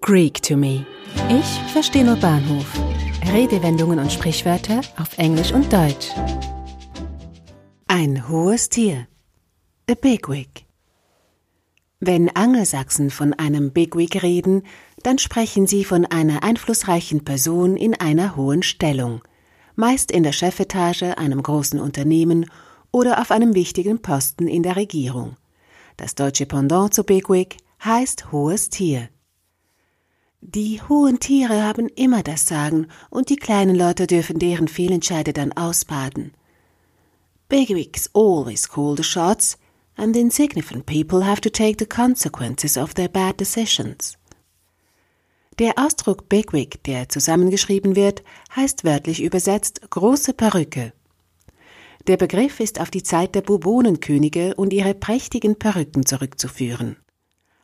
Greek to me. Ich verstehe nur Bahnhof. Redewendungen und Sprichwörter auf Englisch und Deutsch. Ein hohes Tier. A bigwig. Wenn Angelsachsen von einem Bigwig reden, dann sprechen sie von einer einflussreichen Person in einer hohen Stellung, meist in der Chefetage einem großen Unternehmen oder auf einem wichtigen Posten in der Regierung. Das deutsche Pendant zu Bigwig heißt hohes Tier. Die hohen Tiere haben immer das Sagen und die kleinen Leute dürfen deren Fehlentscheide dann ausbaden. Bigwigs always call the shots, and insignificant people have to take the consequences of their bad decisions. Der Ausdruck Bigwig, der zusammengeschrieben wird, heißt wörtlich übersetzt große Perücke. Der Begriff ist auf die Zeit der Bourbonenkönige und ihre prächtigen Perücken zurückzuführen.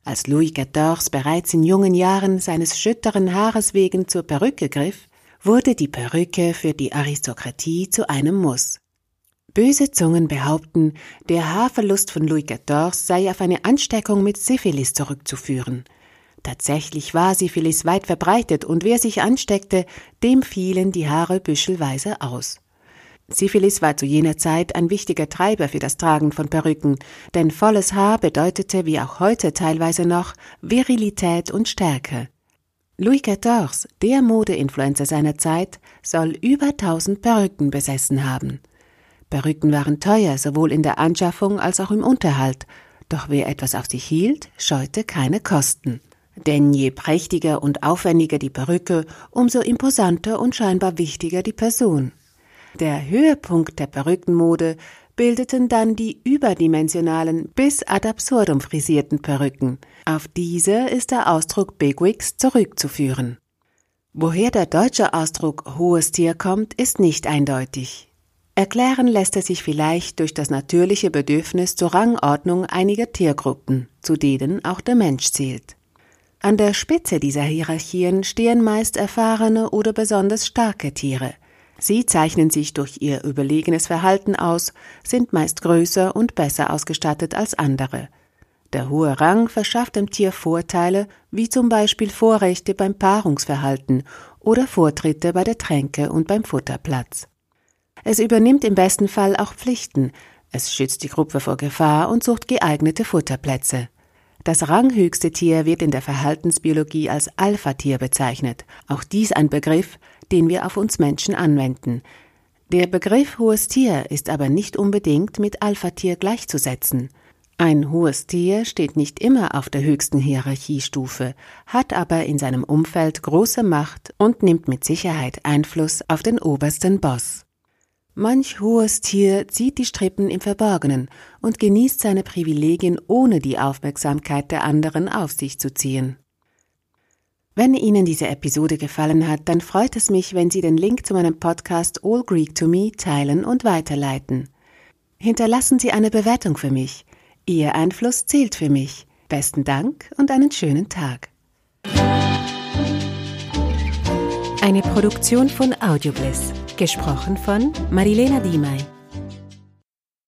Als Louis XIV bereits in jungen Jahren seines schütteren Haares wegen zur Perücke griff, wurde die Perücke für die Aristokratie zu einem Muss. Böse Zungen behaupten, der Haarverlust von Louis XIV sei auf eine Ansteckung mit Syphilis zurückzuführen. Tatsächlich war Syphilis weit verbreitet und wer sich ansteckte, dem fielen die Haare büschelweise aus. Syphilis war zu jener Zeit ein wichtiger Treiber für das Tragen von Perücken, denn volles Haar bedeutete wie auch heute teilweise noch Virilität und Stärke. Louis XIV, der Modeinfluencer seiner Zeit, soll über tausend Perücken besessen haben. Perücken waren teuer, sowohl in der Anschaffung als auch im Unterhalt, doch wer etwas auf sich hielt, scheute keine Kosten. Denn je prächtiger und aufwendiger die Perücke, umso imposanter und scheinbar wichtiger die Person. Der Höhepunkt der Perückenmode bildeten dann die überdimensionalen bis ad absurdum frisierten Perücken. Auf diese ist der Ausdruck Bigwigs zurückzuführen. Woher der deutsche Ausdruck hohes Tier kommt, ist nicht eindeutig. Erklären lässt er sich vielleicht durch das natürliche Bedürfnis zur Rangordnung einiger Tiergruppen, zu denen auch der Mensch zählt. An der Spitze dieser Hierarchien stehen meist erfahrene oder besonders starke Tiere, Sie zeichnen sich durch ihr überlegenes Verhalten aus, sind meist größer und besser ausgestattet als andere. Der hohe Rang verschafft dem Tier Vorteile, wie zum Beispiel Vorrechte beim Paarungsverhalten oder Vortritte bei der Tränke und beim Futterplatz. Es übernimmt im besten Fall auch Pflichten, es schützt die Gruppe vor Gefahr und sucht geeignete Futterplätze. Das ranghöchste Tier wird in der Verhaltensbiologie als Alpha-Tier bezeichnet, auch dies ein Begriff, den wir auf uns Menschen anwenden. Der Begriff hohes Tier ist aber nicht unbedingt mit Alpha-Tier gleichzusetzen. Ein hohes Tier steht nicht immer auf der höchsten Hierarchiestufe, hat aber in seinem Umfeld große Macht und nimmt mit Sicherheit Einfluss auf den obersten Boss. Manch hohes Tier zieht die Strippen im Verborgenen und genießt seine Privilegien, ohne die Aufmerksamkeit der anderen auf sich zu ziehen. Wenn Ihnen diese Episode gefallen hat, dann freut es mich, wenn Sie den Link zu meinem Podcast All Greek to Me teilen und weiterleiten. Hinterlassen Sie eine Bewertung für mich. Ihr Einfluss zählt für mich. Besten Dank und einen schönen Tag. Eine Produktion von Audiobliss, gesprochen von Marilena Diemey.